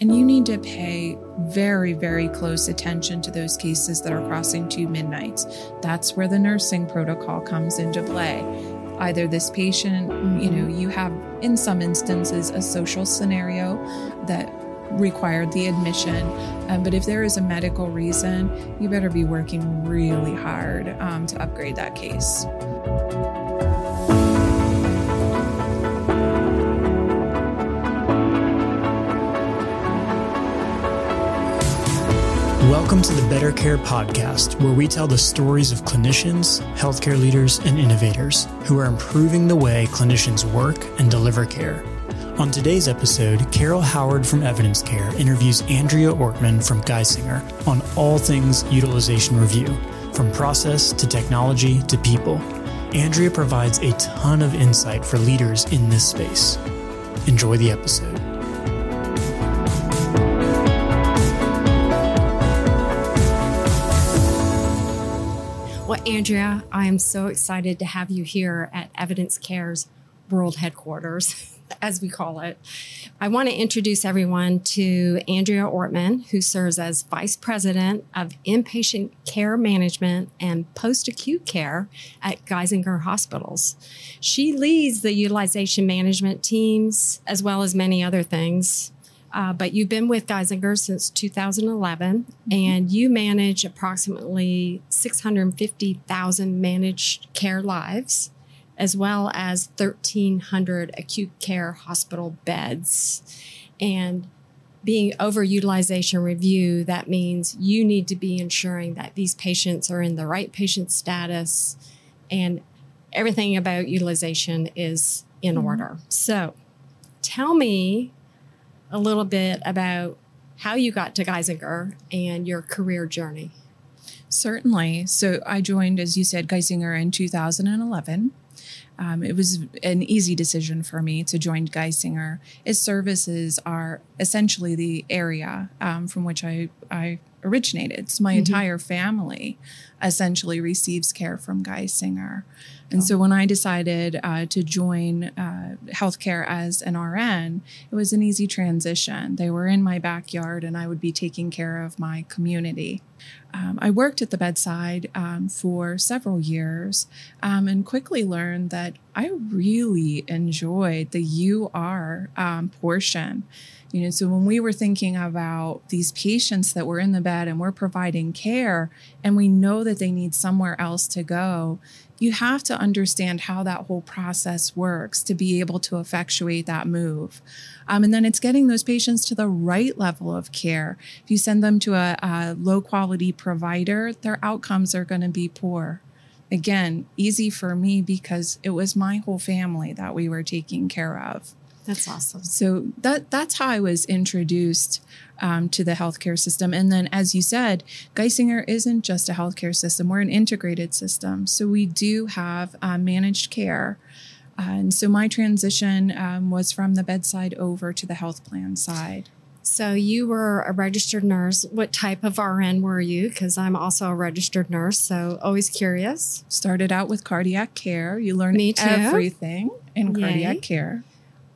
And you need to pay very, very close attention to those cases that are crossing two midnights. That's where the nursing protocol comes into play. Either this patient, you know, you have in some instances a social scenario that required the admission. Um, but if there is a medical reason, you better be working really hard um, to upgrade that case. Welcome to the Better Care Podcast, where we tell the stories of clinicians, healthcare leaders, and innovators who are improving the way clinicians work and deliver care. On today's episode, Carol Howard from EvidenceCare interviews Andrea Ortman from Geisinger on all things utilization review, from process to technology to people. Andrea provides a ton of insight for leaders in this space. Enjoy the episode. Andrea, I am so excited to have you here at EvidenceCare's World Headquarters, as we call it. I want to introduce everyone to Andrea Ortman, who serves as Vice President of Inpatient Care Management and Post Acute Care at Geisinger Hospitals. She leads the utilization management teams, as well as many other things uh, but you've been with Geisinger since 2011, mm-hmm. and you manage approximately 650,000 managed care lives, as well as 1,300 acute care hospital beds. And being overutilization review, that means you need to be ensuring that these patients are in the right patient status and everything about utilization is in mm-hmm. order. So tell me a little bit about how you got to Geisinger and your career journey. Certainly. So I joined, as you said, Geisinger in 2011. Um, it was an easy decision for me to join Geisinger. Its services are essentially the area um, from which I, I originated. So my mm-hmm. entire family essentially receives care from Geisinger. And so when I decided uh, to join uh, healthcare as an RN, it was an easy transition. They were in my backyard and I would be taking care of my community. Um, I worked at the bedside um, for several years um, and quickly learned that I really enjoyed the UR um, portion. You know, so when we were thinking about these patients that were in the bed and we're providing care and we know that they need somewhere else to go, you have to understand how that whole process works to be able to effectuate that move. Um, and then it's getting those patients to the right level of care. If you send them to a, a low quality provider, their outcomes are going to be poor. Again, easy for me because it was my whole family that we were taking care of. That's awesome. So that that's how I was introduced um, to the healthcare system. And then, as you said, Geisinger isn't just a healthcare system; we're an integrated system. So we do have uh, managed care. And so my transition um, was from the bedside over to the health plan side. So you were a registered nurse. What type of RN were you? Because I'm also a registered nurse, so always curious. Started out with cardiac care. You learn everything in Yay. cardiac care.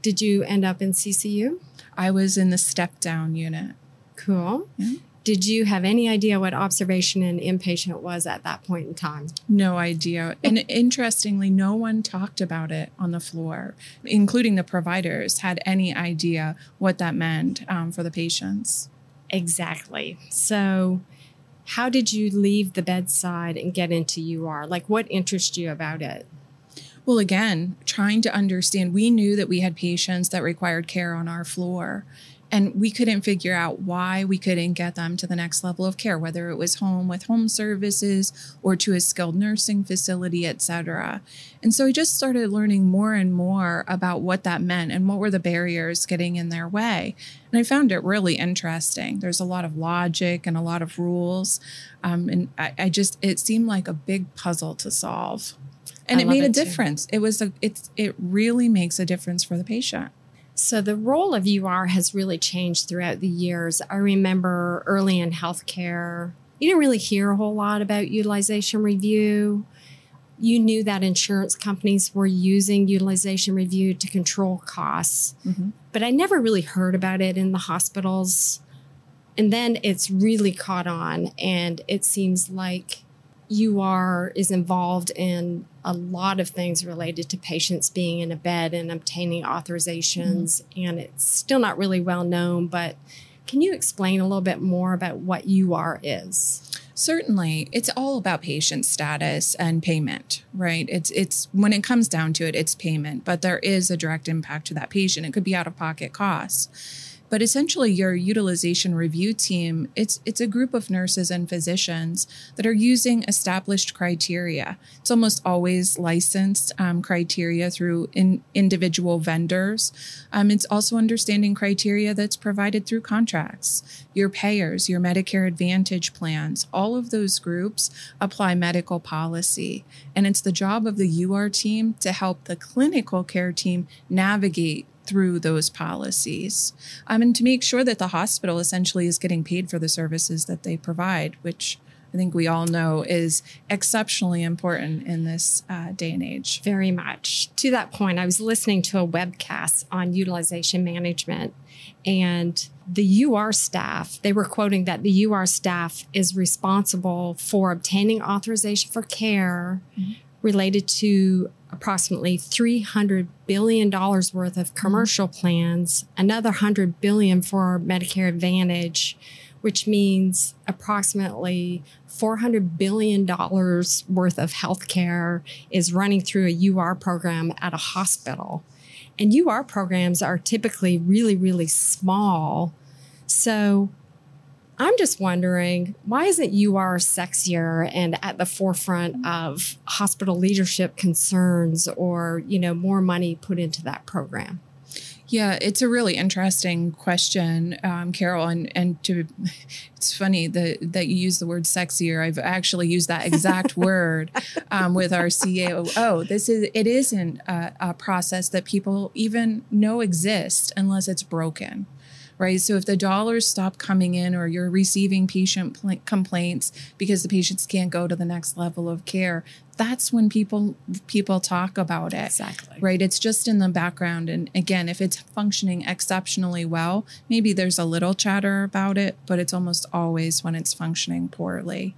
Did you end up in CCU? I was in the step down unit. Cool. Yeah. Did you have any idea what observation and inpatient was at that point in time? No idea. And interestingly, no one talked about it on the floor, including the providers, had any idea what that meant um, for the patients. Exactly. So, how did you leave the bedside and get into UR? Like, what interests you about it? Well, again, trying to understand, we knew that we had patients that required care on our floor. And we couldn't figure out why we couldn't get them to the next level of care, whether it was home with home services or to a skilled nursing facility, et cetera. And so I just started learning more and more about what that meant and what were the barriers getting in their way. And I found it really interesting. There's a lot of logic and a lot of rules. Um, and I, I just, it seemed like a big puzzle to solve and I it made a difference. Too. It was a it's it really makes a difference for the patient. So the role of UR has really changed throughout the years. I remember early in healthcare, you didn't really hear a whole lot about utilization review. you knew that insurance companies were using utilization review to control costs, mm-hmm. but I never really heard about it in the hospitals. And then it's really caught on, and it seems like UR is involved in a lot of things related to patients being in a bed and obtaining authorizations, mm-hmm. and it's still not really well known. But can you explain a little bit more about what UR is? Certainly, it's all about patient status and payment, right? It's it's when it comes down to it, it's payment, but there is a direct impact to that patient. It could be out of pocket costs. But essentially, your utilization review team, it's, it's a group of nurses and physicians that are using established criteria. It's almost always licensed um, criteria through in, individual vendors. Um, it's also understanding criteria that's provided through contracts. Your payers, your Medicare Advantage plans, all of those groups apply medical policy. And it's the job of the UR team to help the clinical care team navigate through those policies um, and to make sure that the hospital essentially is getting paid for the services that they provide, which I think we all know is exceptionally important in this uh, day and age. Very much. To that point, I was listening to a webcast on utilization management, and the UR staff, they were quoting that the UR staff is responsible for obtaining authorization for care mm-hmm. related to approximately 300 billion dollars worth of mm-hmm. commercial plans, another 100 billion for Medicare Advantage, which means approximately 400 billion dollars worth of healthcare is running through a UR program at a hospital. And UR programs are typically really really small. So I'm just wondering why isn't UR sexier and at the forefront of hospital leadership concerns or, you know, more money put into that program? Yeah, it's a really interesting question, um, Carol. And and to, it's funny that that you use the word sexier. I've actually used that exact word um, with our CAO. This is it isn't a, a process that people even know exists unless it's broken right? So if the dollars stop coming in or you're receiving patient pl- complaints because the patients can't go to the next level of care, that's when people people talk about it. Exactly. Right? It's just in the background and again, if it's functioning exceptionally well, maybe there's a little chatter about it, but it's almost always when it's functioning poorly.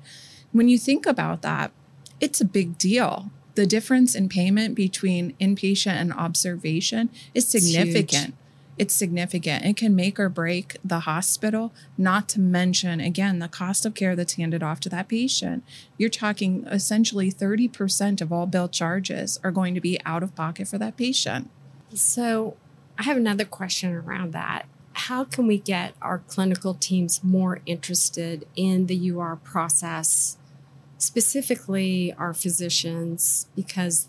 When you think about that, it's a big deal the difference in payment between inpatient and observation is significant it's significant. It can make or break the hospital, not to mention, again, the cost of care that's handed off to that patient. You're talking essentially 30% of all bill charges are going to be out of pocket for that patient. So, I have another question around that. How can we get our clinical teams more interested in the UR process, specifically our physicians, because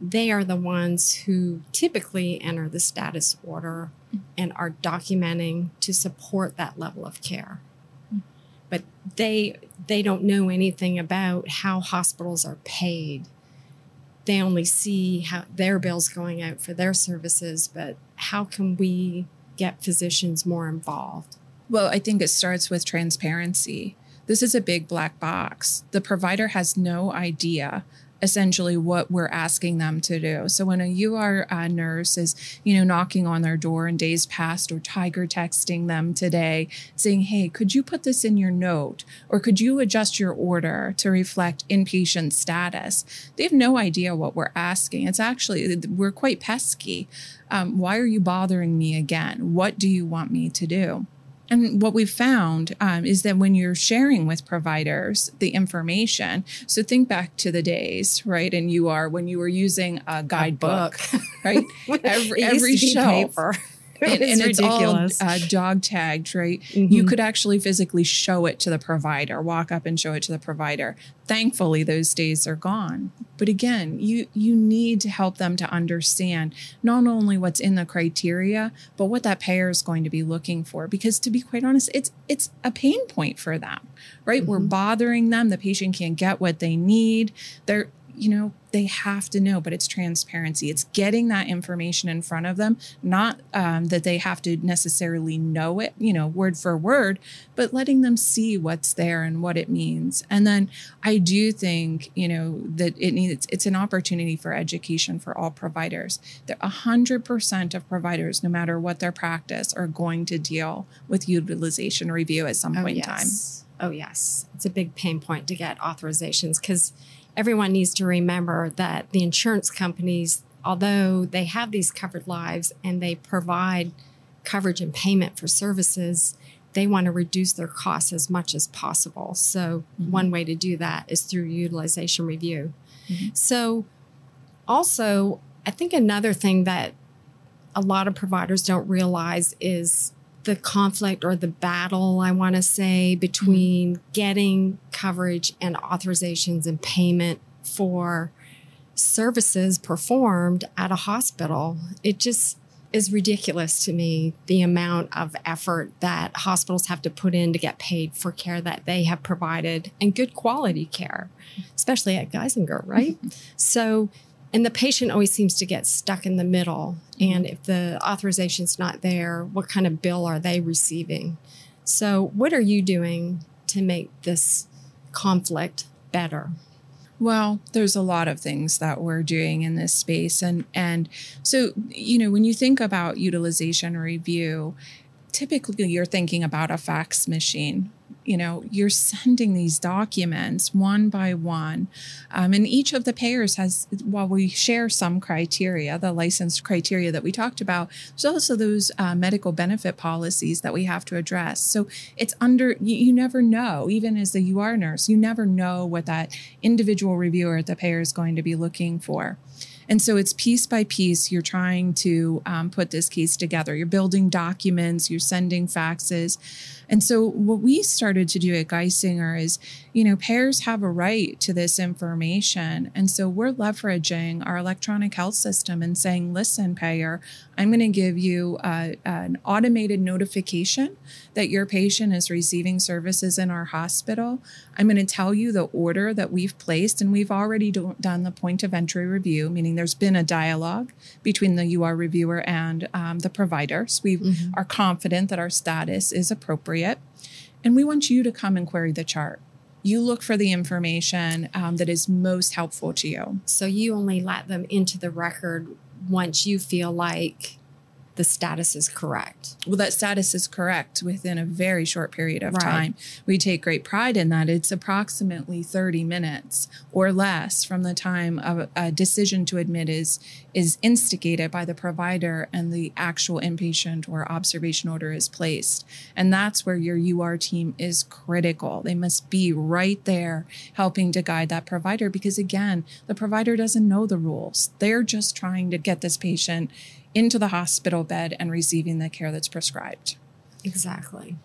they are the ones who typically enter the status order mm. and are documenting to support that level of care. Mm. But they they don't know anything about how hospitals are paid. They only see how their bills going out for their services but how can we get physicians more involved? Well i think it starts with transparency. This is a big black box. The provider has no idea essentially what we're asking them to do. So when a UR uh, nurse is, you know, knocking on their door in days past or tiger texting them today saying, "Hey, could you put this in your note or could you adjust your order to reflect inpatient status?" They have no idea what we're asking. It's actually we're quite pesky. Um, why are you bothering me again? What do you want me to do? And what we've found um, is that when you're sharing with providers the information, so think back to the days, right? And you are when you were using a guidebook, right? every every shelf. Paper. and, and it's all uh, dog tagged, right? Mm-hmm. You could actually physically show it to the provider, walk up and show it to the provider. Thankfully, those days are gone. But again, you you need to help them to understand not only what's in the criteria, but what that payer is going to be looking for. Because to be quite honest, it's it's a pain point for them, right? Mm-hmm. We're bothering them. The patient can't get what they need. They're you know, they have to know, but it's transparency. It's getting that information in front of them, not um, that they have to necessarily know it, you know, word for word, but letting them see what's there and what it means. And then I do think, you know, that it needs, it's an opportunity for education for all providers. That 100% of providers, no matter what their practice, are going to deal with utilization review at some Oh, point in yes. Oh, yes. It's a big pain point to get authorizations because everyone needs to remember that the insurance companies, although they have these covered lives and they provide coverage and payment for services, they want to reduce their costs as much as possible. So, Mhm. one way to do that is through utilization review. Mhm. So, also, I think another thing that a lot of providers don't realize is the conflict or the battle, I want to say, between getting coverage and authorizations and payment for services performed at a hospital. It just is ridiculous to me the amount of effort that hospitals have to put in to get paid for care that they have provided and good quality care, especially at Geisinger, right? so, and the patient always seems to get stuck in the middle. And if the authorization's not there, what kind of bill are they receiving? So, what are you doing to make this conflict better? Well, there's a lot of things that we're doing in this space and and so you know when you think about utilization review typically you're thinking about a fax machine you know you're sending these documents one by one um, and each of the payers has while we share some criteria the licensed criteria that we talked about there's also those uh, medical benefit policies that we have to address so it's under you, you never know even as the ur nurse you never know what that individual reviewer at the payer is going to be looking for and so it's piece by piece, you're trying to um, put this case together. You're building documents, you're sending faxes. And so what we started to do at Geisinger is, you know, payers have a right to this information. And so we're leveraging our electronic health system and saying, listen, payer, I'm going to give you uh, an automated notification that your patient is receiving services in our hospital. I'm going to tell you the order that we've placed, and we've already do- done the point of entry review, meaning there's been a dialogue between the UR reviewer and um, the providers. We Mhm. are confident that our status is appropriate, and we want you to come and query the chart. You look for the information um, that is most helpful to you. So you only let them into the record once you feel like the status is correct. well that status is correct within a very short period of Right. time. We take great pride in that. It's approximately 30 minutes or less from the time of a decision to admit is is instigated by the provider and the actual inpatient or observation order is placed. And that's where your UR team is critical. They must be right there helping to guide that provider because again the provider doesn't know the rules. They're just trying to get this patient into the hospital bed and receiving the care that's prescribed. Exactly.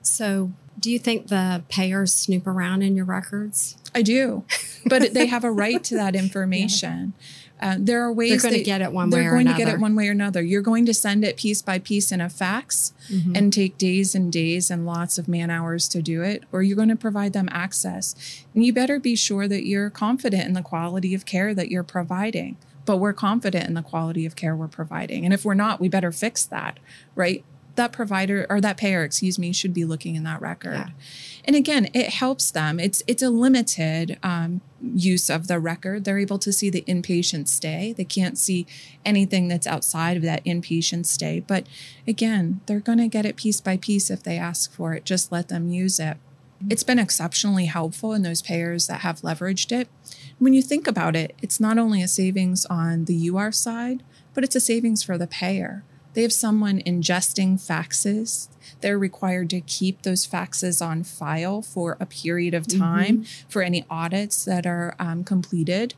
So, do you think the payers snoop around in your records? I do, but they have a right to that information. Uh, there are ways They're going to get it one way. they're going another. to get it one way or another. You're going to send it piece by piece in a fax Mhm. and take days and days and lots of man hours to do it, or you're going to provide them access. And you better be sure that you're confident in the quality of care that you're providing. But we're confident in the quality of care we're providing. And if we're not, we better fix that, right? That provider or that payer, excuse me, should be looking in that record. Yeah. And again, it helps them. It's it's a limited um, use of the record. They're able to see the inpatient stay. They can't see anything that's outside of that inpatient stay. But again, they're going to get it piece by piece if they ask for it. Just let them use it. It's been exceptionally helpful in those payers that have leveraged it. When you think about it, it's not only a savings on the UR side, but it's a savings for the payer. They have someone ingesting faxes. They're required to keep those faxes on file for a period of time for any audits that are um, completed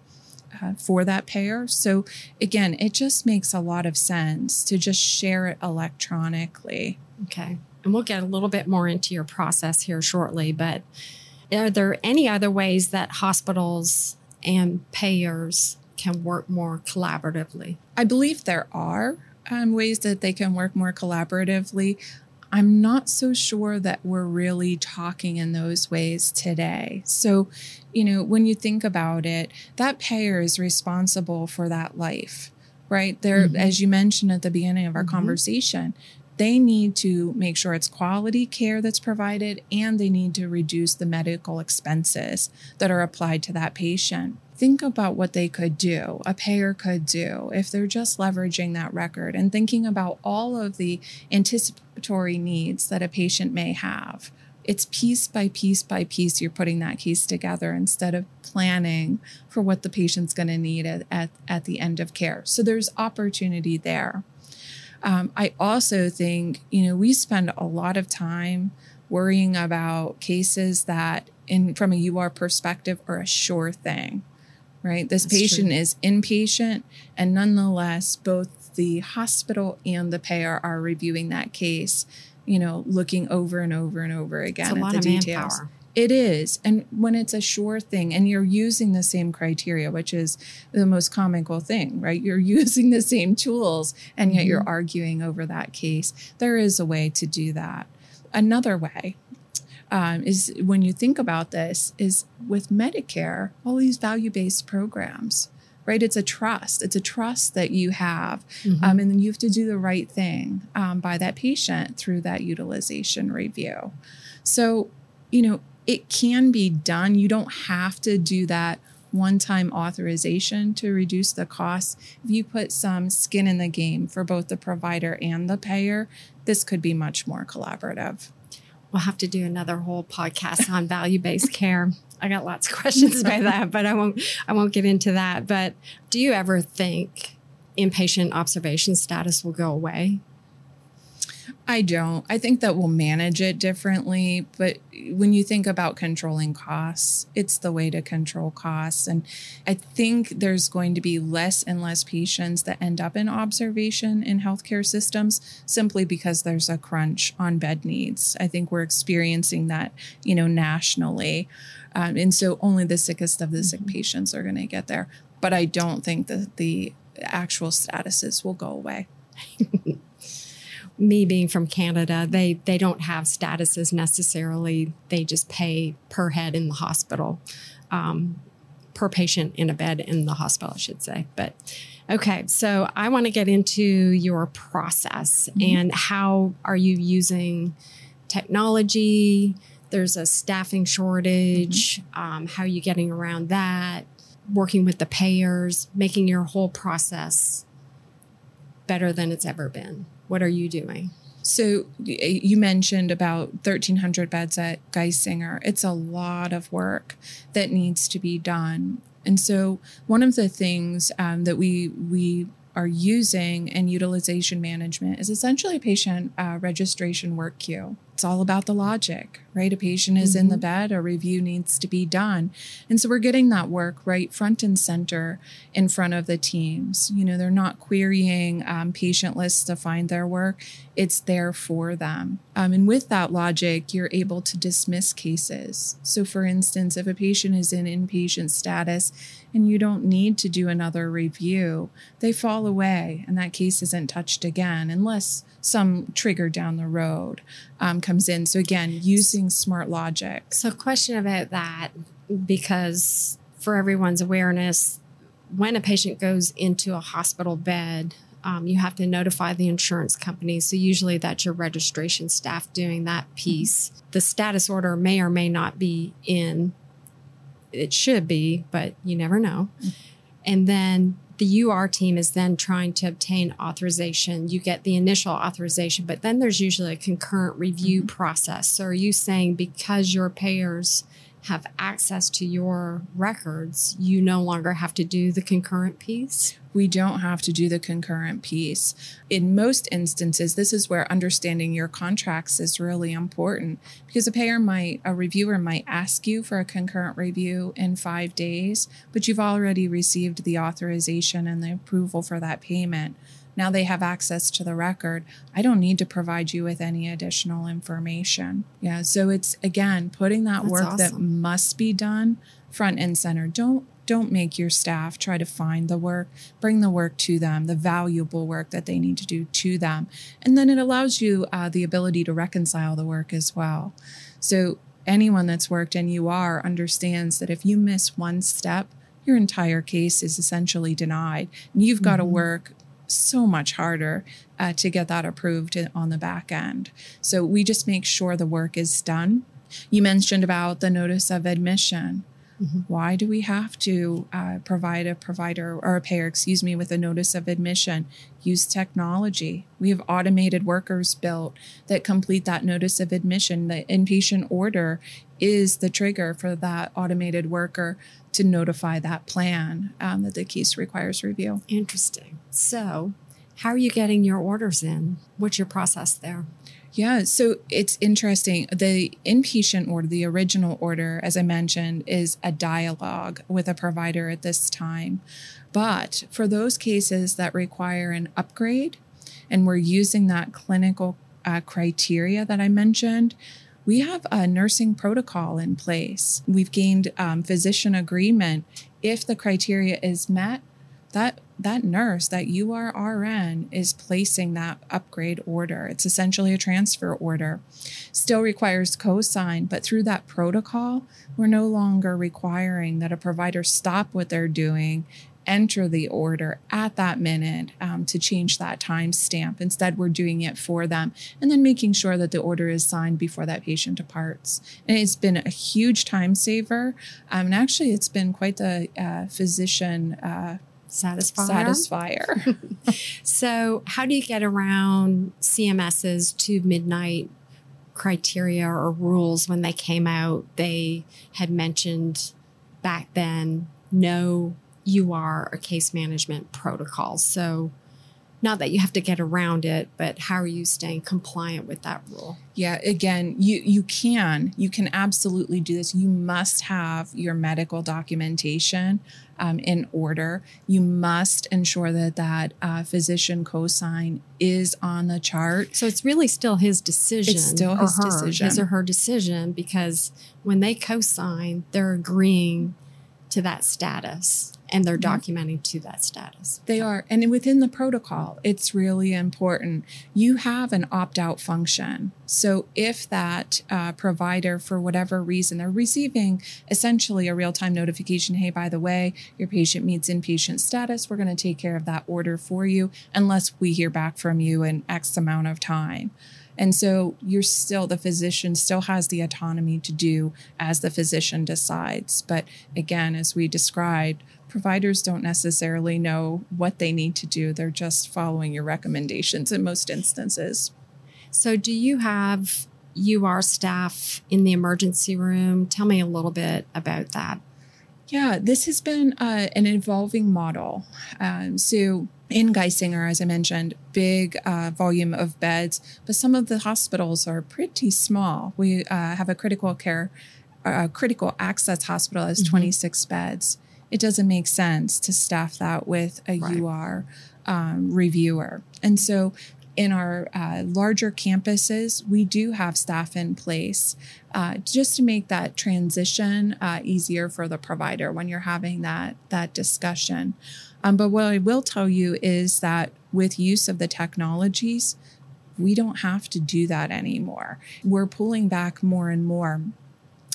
uh, for that payer. So, again, it just makes a lot of sense to just share it electronically. Okay. And we'll get a little bit more into your process here shortly, but are there any other ways that hospitals and payers can work more collaboratively? I believe there are um, ways that they can work more collaboratively. I'm not so sure that we're really talking in those ways today. So, you know, when you think about it, that payer is responsible for that life, right? There, mm-hmm. as you mentioned at the beginning of our mm-hmm. conversation, they need to make sure it's quality care that's provided and they need to reduce the medical expenses that are applied to that patient. Think about what they could do, a payer could do, if they're just leveraging that record and thinking about all of the anticipatory needs that a patient may have. It's piece by piece by piece, you're putting that case together instead of planning for what the patient's going to need at, at, at the end of care. So there's opportunity there. Um, I also think, you know, we spend a lot of time worrying about cases that, in from a UR perspective, are a sure thing, right? This That's patient true. is inpatient, and nonetheless, both the hospital and the payer are reviewing that case, you know, looking over and over and over again at the details. Manpower. It is. And when it's a sure thing and you're using the same criteria, which is the most comical thing, right? You're using the same tools and yet mm-hmm. you're arguing over that case. There is a way to do that. Another way um, is when you think about this is with Medicare, all these value-based programs, right? It's a trust. It's a trust that you have. Mm-hmm. Um, and then you have to do the right thing um, by that patient through that utilization review. So, you know, it can be done. You don't have to do that one time authorization to reduce the costs. If you put some skin in the game for both the provider and the payer, this could be much more collaborative. We'll have to do another whole podcast on value based care. I got lots of questions about that, but I won't I won't get into that. But do you ever think inpatient observation status will go away? I don't. I think that we'll manage it differently. But when you think about controlling costs, it's the way to control costs. And I think there's going to be less and less patients that end up in observation in healthcare systems simply because there's a crunch on bed needs. I think we're experiencing that, you know, nationally. Um, and so only the sickest of the sick mm-hmm. patients are going to get there. But I don't think that the actual statuses will go away. me being from Canada, they they don't have statuses necessarily. They just pay per head in the hospital, um, per patient in a bed in the hospital, I should say. But okay, so I want to get into your process mm-hmm. and how are you using technology? There's a staffing shortage. Mm-hmm. Um, how are you getting around that? Working with the payers, making your whole process better than it's ever been. What are you doing? So you mentioned about 1,300 beds at Geisinger. It's a lot of work that needs to be done. And so one of the things um, that we we are using in utilization management is essentially a patient uh, registration work queue. It's all about the logic, right? A patient is mm-hmm. in the mm-hmm. bed, a review needs to be done. And so we're getting that work right front and center in front of the teams. You know, they're not querying um, patient lists to find their work, it's there for them. Um, and with that logic, you're able to dismiss cases. So, for instance, if a patient is in inpatient status and you don't need to do another review, they fall away and that case isn't touched again unless some trigger down the road um, comes in. So again, using smart logic. So, question about that because for everyone's awareness, when a patient goes into a hospital bed, um, you have to notify the insurance company. So usually that's your registration staff doing that piece. Mm-hmm. The status order may or may not be in. It should be, but you never know. And then the UR team is then trying to obtain authorization. You get the initial authorization, but then there's usually a concurrent review mm-hmm. process. So, are you saying because your payers have access to your records, you no longer have to do the concurrent piece? We don't have to do the concurrent piece. In most instances, this is where understanding your contracts is really important because a payer might, a reviewer might ask you for a concurrent review in five days, but you've already received the authorization and the approval for that payment. Now they have access to the record. I don't need to provide you with any additional information. Yeah. So it's again putting that That's work awesome. that must be done front and center. Don't don't make your staff try to find the work, bring the work to them, the valuable work that they need to do to them. And then it allows you uh, the ability to reconcile the work as well. So, anyone that's worked in UR understands that if you miss one step, your entire case is essentially denied. And you've got to mm-hmm. work so much harder uh, to get that approved on the back end. So we just make sure the work is done. You mentioned about the notice of admission. Mm-hmm. Why do we have to uh, provide a provider or a payer, excuse me, with a notice of admission? Use technology. We have automated workers built that complete that notice of admission. The inpatient order is the trigger for that automated worker to notify that plan um, that the case requires review. Interesting. So, how are you getting your orders in? What's your process there? Yeah, so it's interesting. The inpatient order, the original order, as I mentioned, is a dialogue with a provider at this time. But for those cases that require an upgrade, and we're using that clinical uh, criteria that I mentioned, we have a nursing protocol in place. We've gained um, physician agreement. If the criteria is met, that that nurse, that URRN, is placing that upgrade order. It's essentially a transfer order. Still requires cosign, but through that protocol, we're no longer requiring that a provider stop what they're doing enter the order at that minute um, to change that timestamp. Instead, we're doing it for them and then making sure that the order is signed before that patient departs. And it's been a huge time saver. Um, and actually, it's been quite the uh, physician. Uh, satisfier. Satisfier. so, how do you get around CMS's two midnight criteria or rules when they came out? They had mentioned back then no UR or case management protocols. So, not that you have to get around it, but how are you staying compliant with that rule? Yeah, again, you you can you can absolutely do this. You must have your medical documentation um, in order. You must ensure that that uh, physician cosign is on the chart. So it's really still his decision. It's still his her, decision, his or her decision, because when they cosign, they're agreeing to that status and they're mm-hmm. documenting to that status. They are. And within the protocol, it's really important. You have an opt out function. So if that uh, provider, for whatever reason, they're receiving essentially a real time notification hey, by the way, your patient meets inpatient status, we're going to take care of that order for you unless we hear back from you in X amount of time. And so you're still, the physician still has the autonomy to do as the physician decides. But again, as we described, providers don't necessarily know what they need to do. They're just following your recommendations in most instances. So, do you have UR staff in the emergency room? Tell me a little bit about that. Yeah, this has been uh, an evolving model. Um, so, in Geisinger, as I mentioned, big uh, volume of beds, but some of the hospitals are pretty small. We uh, have a critical care, uh, critical access hospital has mm-hmm. 26 beds. It doesn't make sense to staff that with a right. UR um, reviewer. And so in our uh, larger campuses, we do have staff in place uh, just to make that transition uh, easier for the provider when you're having that that discussion. Um, but what I will tell you is that with use of the technologies, we don't have to do that anymore. We're pulling back more and more.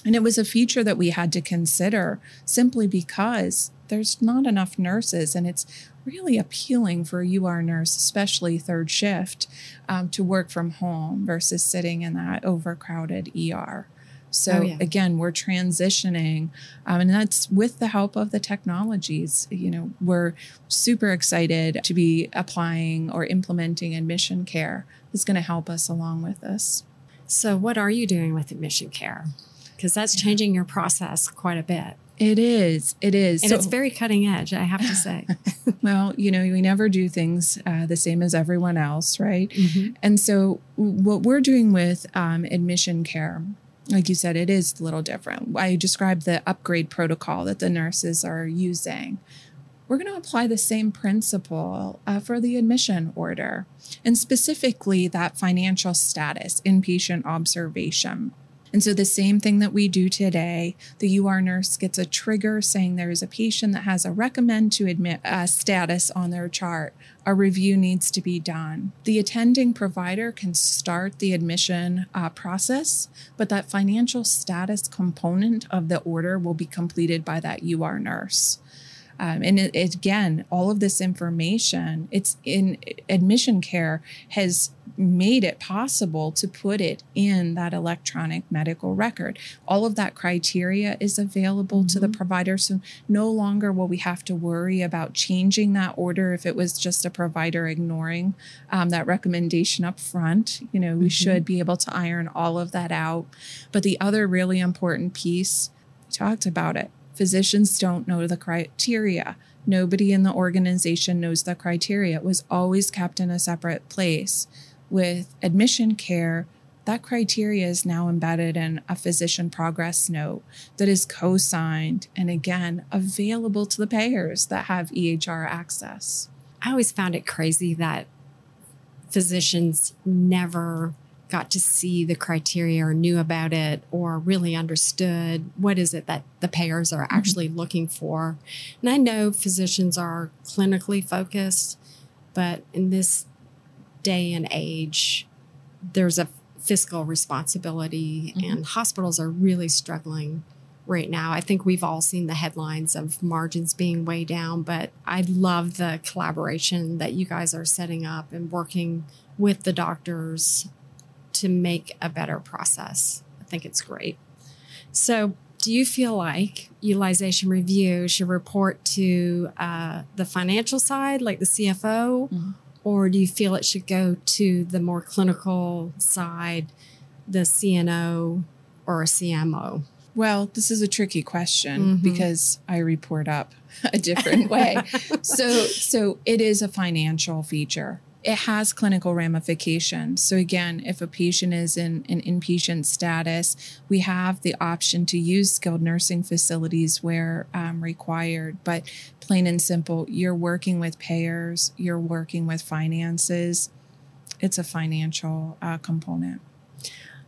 And it was a feature that we had to consider simply because there's not enough nurses and it's really appealing for a UR nurse, especially third shift, um, to work from home versus sitting in that overcrowded ER. So oh, yeah. again, we're transitioning, um, and that's with the help of the technologies. You know, we're super excited to be applying or implementing AdmissionCare. That's going to help us along with this. So, what are you doing with AdmissionCare? Because that's changing your process quite a bit. It is. It is. And so, it's very cutting edge, I have to say. well, you know, we never do things uh, the same as everyone else, right? Mm-hmm. And so, what we're doing with um, AdmissionCare, like you said, it is a little different. I described the upgrade protocol that the nurses are using. We're going to apply the same principle uh, for the admission order, and specifically that financial status, inpatient observation. And so, the same thing that we do today, the UR nurse gets a trigger saying there is a patient that has a recommend to admit status on their chart. A review needs to be done. The attending provider can start the admission uh, process, but that financial status component of the order will be completed by that UR nurse. Um, and it, it, again, all of this information, it's in AdmissionCare has made it possible to put it in that electronic medical record. All of that criteria is available mm-hmm. to the mm-hmm. provider. So no longer will we have to worry about changing that order if it was just a provider ignoring um, that recommendation up front. You know, we mm-hmm. should be able to iron all of that out. But the other really important piece, we talked about it Physicians don't know the criteria. Nobody in the organization knows the criteria. It was always kept in a separate place. With AdmissionCare, that criteria is now embedded in a physician progress note that is co signed and again available to the payers that have EHR access. I always found it crazy that physicians never got to see the criteria or knew about it or really understood what is it that the payers are mm-hmm. actually mm-hmm. looking for. And I know physicians are clinically focused, but in this day and age, there's a fiscal responsibility, mm-hmm. and hospitals are really struggling right now. I think we've all seen the headlines of margins being way down, but I love the collaboration that you guys are setting up and working with the doctors to make a better process. I think it's great. So, do you feel like utilization review should report to uh, the financial side, like the CFO, mm-hmm. or do you feel it should go to the more clinical side, the CNO or a CMO? Well, this is a tricky question mm-hmm. because I report up a different way. so, so it is a financial feature it has clinical ramifications. So, again, if a patient is in an inpatient status, we have the option to use skilled nursing facilities where um, required. But plain and simple, you're working with payers, you're working with finances. It's a financial uh, component.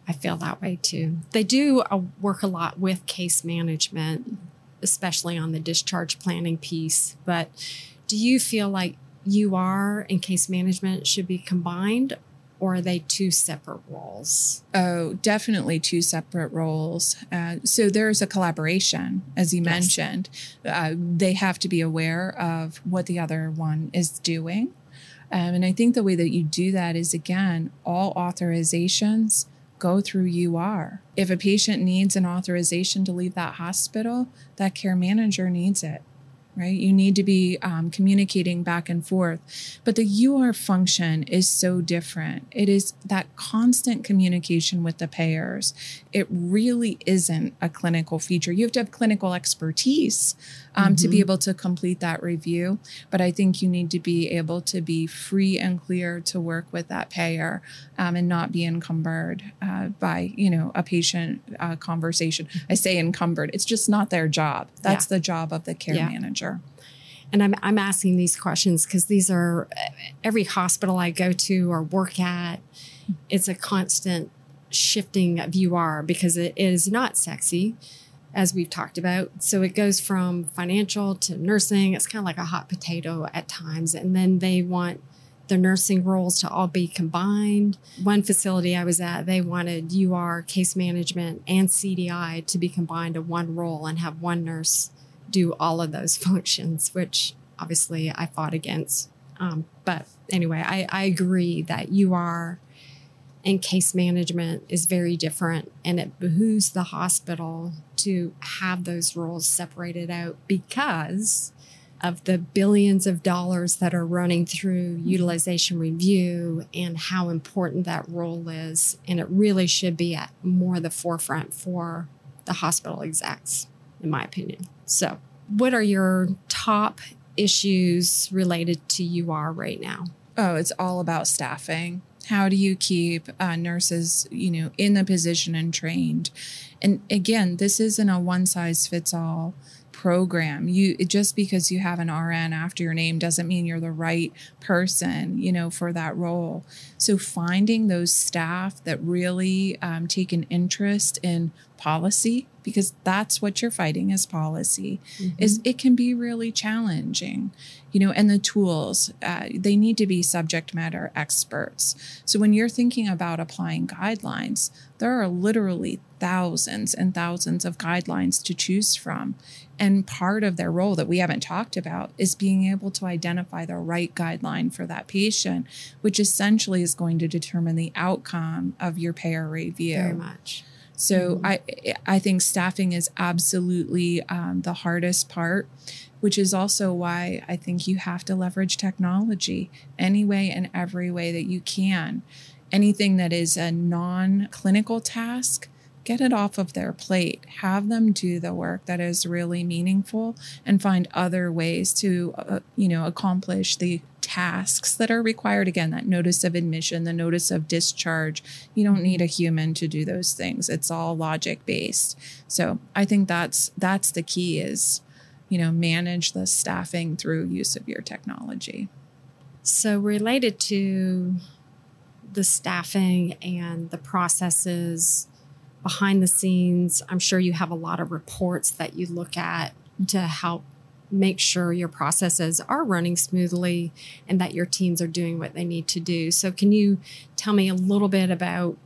I feel that way too. They do uh, work a lot with case management, especially on the discharge planning piece. But do you feel like UR and case management should be combined or are they two separate roles? Oh, definitely two separate roles. Uh, so there's a collaboration, as you yes. mentioned. Uh, they have to be aware of what the other one is doing. Um, and I think the way that you do that is again, all authorizations go through UR. If a patient needs an authorization to leave that hospital, that care manager needs it right? You need to be um, communicating back and forth. But the UR function is so different. It is that constant communication with the payers. It really isn't a clinical feature. You have to have clinical expertise um, mm-hmm. to be mm-hmm. able to complete that review. But I think you need to be able to be free and clear to work with that payer um, and not be encumbered uh, by, you know, a patient uh, conversation. I say encumbered. It's just not their job. That's yeah. the job of the care yeah. manager. And I'm, I'm asking these questions because these are every hospital I go to or work at, it's a constant shifting of UR because it is not sexy as we've talked about. So it goes from financial to nursing. It's kind of like a hot potato at times. And then they want the nursing roles to all be combined. One facility I was at, they wanted UR, case management, and CDI to be combined to one role and have one nurse do all of those functions, which obviously I fought against. Um, but anyway, I, I agree that UR and case management is very different and it behooves the hospital to have those roles separated out because of the billions of dollars that are running through utilization review and how important that role is. And it really should be at more the forefront for the hospital execs in my opinion so what are your top issues related to UR right now? Oh, it's all about staffing. How do you keep uh, nurses, you know, in the position and trained? And again, this isn't a one size fits all program. You just because you have an RN after your name doesn't mean you're the right person, you know, for that role. So finding those staff that really um, take an interest in policy because that's what you're fighting as policy mm-hmm. is it can be really challenging you know and the tools uh, they need to be subject matter experts. So when you're thinking about applying guidelines there are literally thousands and thousands of guidelines to choose from. And part of their role that we haven't talked about is being able to identify the right guideline for that patient which essentially is going to determine the outcome of your payer review. Very much so. I I think staffing is absolutely um, the hardest part, which is also why I think you have to leverage technology any way and every way that you can. Anything that is a non-clinical task, get it off of their plate. Have them do the work that is really meaningful, and find other ways to uh, you know accomplish the tasks that are required. Again, that notice of admission, the notice of discharge. You don't need a human to do those things. It's all logic based. So I think that's that's the key is, you know, manage the staffing through use of your technology. So related to the staffing and the processes behind the scenes, I'm sure you have a lot of reports that you look at to help make sure your processes are running smoothly and that your teams are doing what they need to do. So, can you tell me a little bit about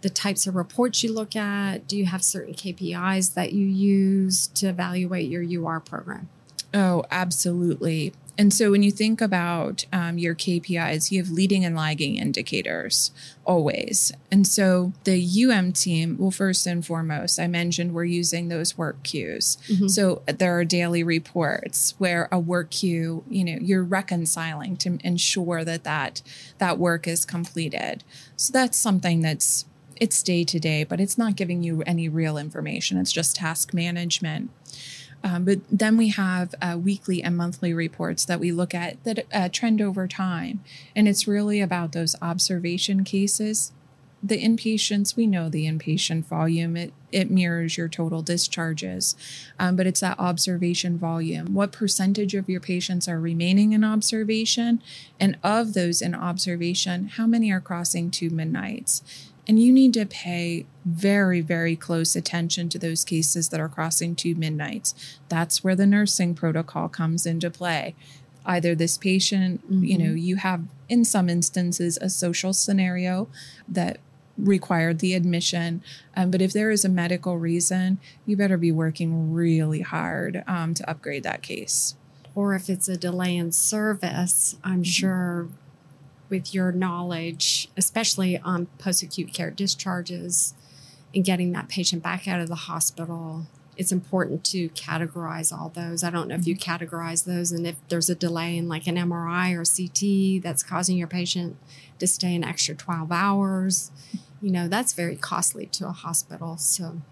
the types of reports you look at? Do you have certain KPIs that you use to evaluate your UR program? Oh, absolutely. And so when you think about um, your KPIs, you have leading and lagging indicators always. And so the UM team, well, first and foremost, I mentioned we're using those work queues. Mm-hmm. So there are daily reports where a work queue, you know, you're reconciling to ensure that that, that work is completed. So that's something that's it's day to day, but it's not giving you any real information. It's just task management. Um, but then we have uh, weekly and monthly reports that we look at that uh, trend over time. And it's really about those observation cases. The inpatients, we know the inpatient volume, it, it mirrors your total discharges, um, but it's that observation volume. What percentage of your patients are remaining in observation? And of those in observation, how many are crossing two midnights? And you need to pay very, very close attention to those cases that are crossing two midnights. That's where the nursing protocol comes into play. Either this patient, mm-hmm. you know, you have in some instances a social scenario that required the admission. Um, but if there is a medical reason, you better be working really hard um, to upgrade that case. Or if it's a delay in service, I'm mm-hmm. sure with your knowledge, especially on post acute care discharges and getting that patient back out of the hospital, it's important to categorize all those. I don't know if you mm-hmm. categorize those and if there's a delay in like an MRI or CT that's causing your patient to stay an extra 12 hours, you know, that's very costly to a hospital. So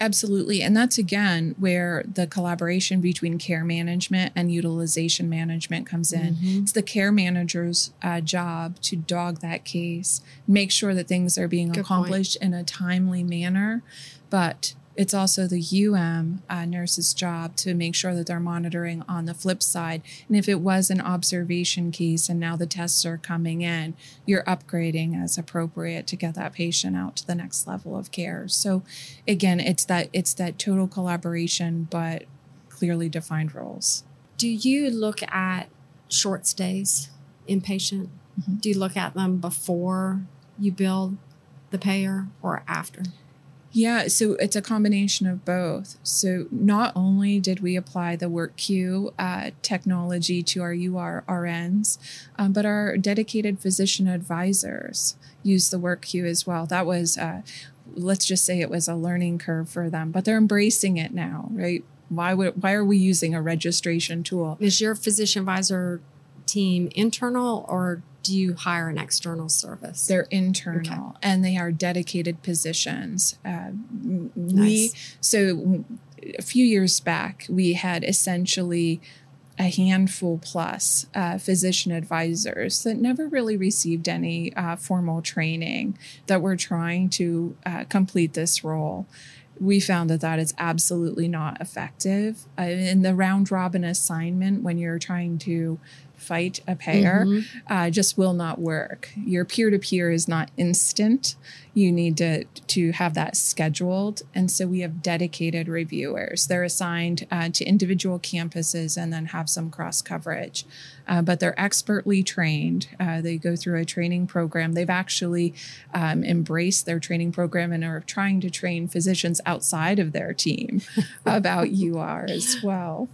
Absolutely. And that's again where the collaboration between care management and utilization management comes in. Mm-hmm. It's the care manager's uh, job to dog that case, make sure that things are being Good accomplished point. in a timely manner. But it's also the UM uh, nurse's job to make sure that they're monitoring on the flip side. And if it was an observation case and now the tests are coming in, you're upgrading as appropriate to get that patient out to the next level of care. So again, it's that it's that total collaboration, but clearly defined roles. Do you look at short stays inpatient? Mm-hmm. Do you look at them before you bill the payer or after? Yeah, so it's a combination of both. So not only did we apply the work queue uh, technology to our UR RNs, um, but our dedicated physician advisors use the work queue as well. That was, uh, let's just say, it was a learning curve for them, but they're embracing it now, right? Why would why are we using a registration tool? Is your physician advisor team internal or do you hire an external service? They're internal okay. and they are dedicated positions. Uh, nice. We so a few years back we had essentially a handful plus uh, physician advisors that never really received any uh, formal training that were trying to uh, complete this role we found that that is absolutely not effective. Uh, in the round robin assignment, when you're trying to fight a payer mm-hmm. uh, just will not work. Your peer to peer is not instant. You need to to have that scheduled, and so we have dedicated reviewers. They're assigned uh, to individual campuses and then have some cross coverage, uh, but they're expertly trained. Uh, they go through a training program. They've actually um, embraced their training program and are trying to train physicians outside of their team about UR as well.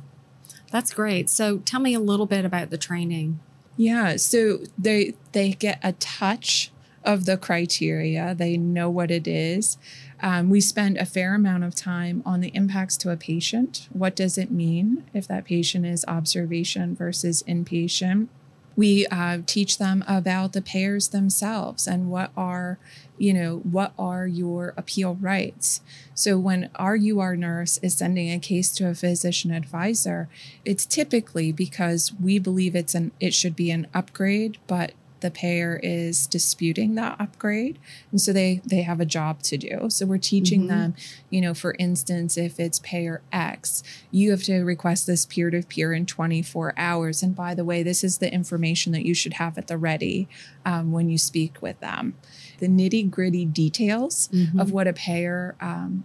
That's great. So tell me a little bit about the training. Yeah, so they they get a touch of the criteria. They know what it is. Um, we spend a fair amount of time on the impacts to a patient. What does it mean if that patient is observation versus inpatient? We uh, teach them about the payers themselves and what are, you know, what are your appeal rights. So when our UR nurse is sending a case to a physician advisor, it's typically because we believe it's an it should be an upgrade, but the payer is disputing that upgrade and so they they have a job to do so we're teaching mm-hmm. them you know for instance if it's payer x you have to request this peer to peer in 24 hours and by the way this is the information that you should have at the ready um, when you speak with them the nitty gritty details mm-hmm. of what a payer um,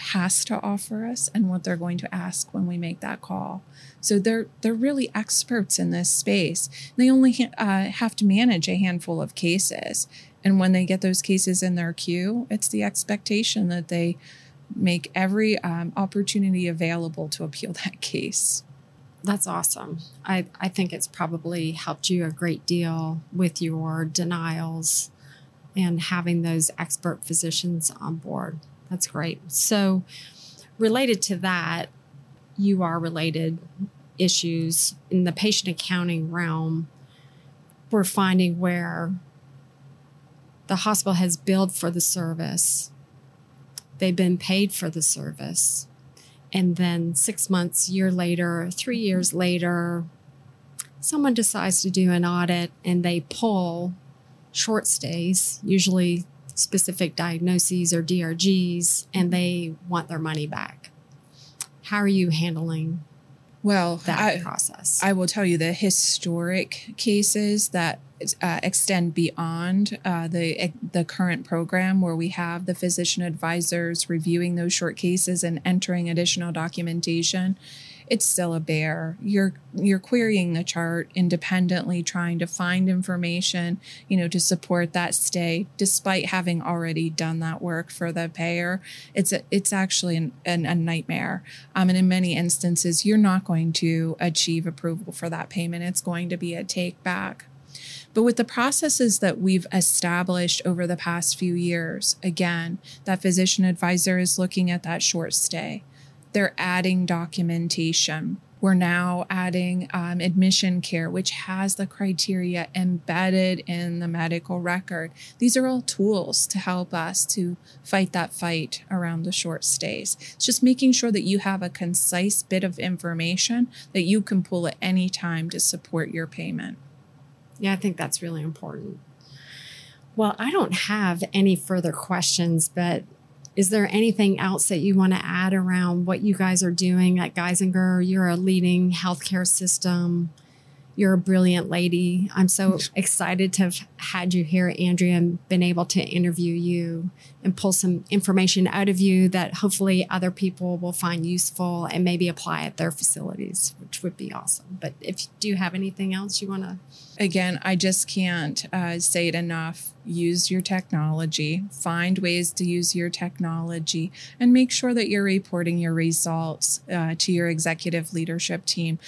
has to offer us and what they're going to ask when we make that call. So they're they're really experts in this space. They only uh, have to manage a handful of cases, and when they get those cases in their queue, it's the expectation that they make every um, opportunity available to appeal that case. That's awesome. I, I think it's probably helped you a great deal with your denials and having those expert physicians on board. That's great. So, related to that, UR related issues in the patient accounting realm. We're finding where the hospital has billed for the service, they've been paid for the service, and then six months, year later, three years later, someone decides to do an audit and they pull short stays, usually specific diagnoses or DRGs and they want their money back. How are you handling well that I, process? I will tell you the historic cases that uh, extend beyond uh, the the current program, where we have the physician advisors reviewing those short cases and entering additional documentation it's still a bear. You're you're querying the chart independently, trying to find information, you know, to support that stay, despite having already done that work for the payer. It's a, it's actually an, an, a nightmare. Um, and in many instances, you're not going to achieve approval for that payment. It's going to be a take back. But with the processes that we've established over the past few years, again, that physician advisor is looking at that short stay they're adding documentation. We're now adding um, AdmissionCare, which has the criteria embedded in the medical record. These are all tools to help us to fight that fight around the short stays. It's just making sure that you have a concise bit of information that you can pull at any time to support your payment. Yeah, I think that's really important. Well, I don't have any further questions, but is there anything else that you want to add around what you guys are doing at Geisinger? You're a leading healthcare system. You're a brilliant lady. I'm so excited to have had you here, Andrea, and been able to interview you and pull some information out of you that hopefully other people will find useful and maybe apply at their facilities, which would be awesome. But if you do have anything else you want to? Again, I just can't uh, say it enough. Use your technology, find ways to use your technology, and make sure that you're reporting your results uh, to your executive leadership team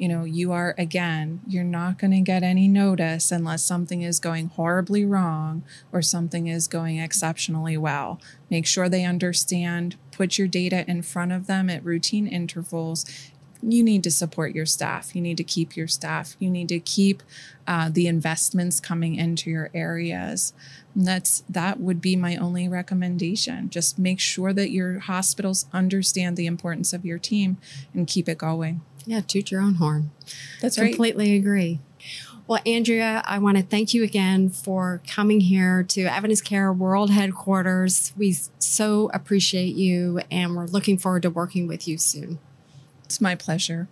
you know, you are again, you're not going to get any notice unless something is going horribly wrong or something is going exceptionally well. Make sure they understand, put your data in front of them at routine intervals. You need to support your staff. You need to keep your staff. You need to keep uh, the investments coming into your areas. And that's that would be my only recommendation. Just make sure that your hospitals understand the importance of your team and keep it going. Yeah, toot your own horn. That's right. Completely agree. Well, Andrea, I want to thank you again for coming here to EvidenceCare World Headquarters. We so appreciate you and we're looking forward to working with you soon. It's my pleasure.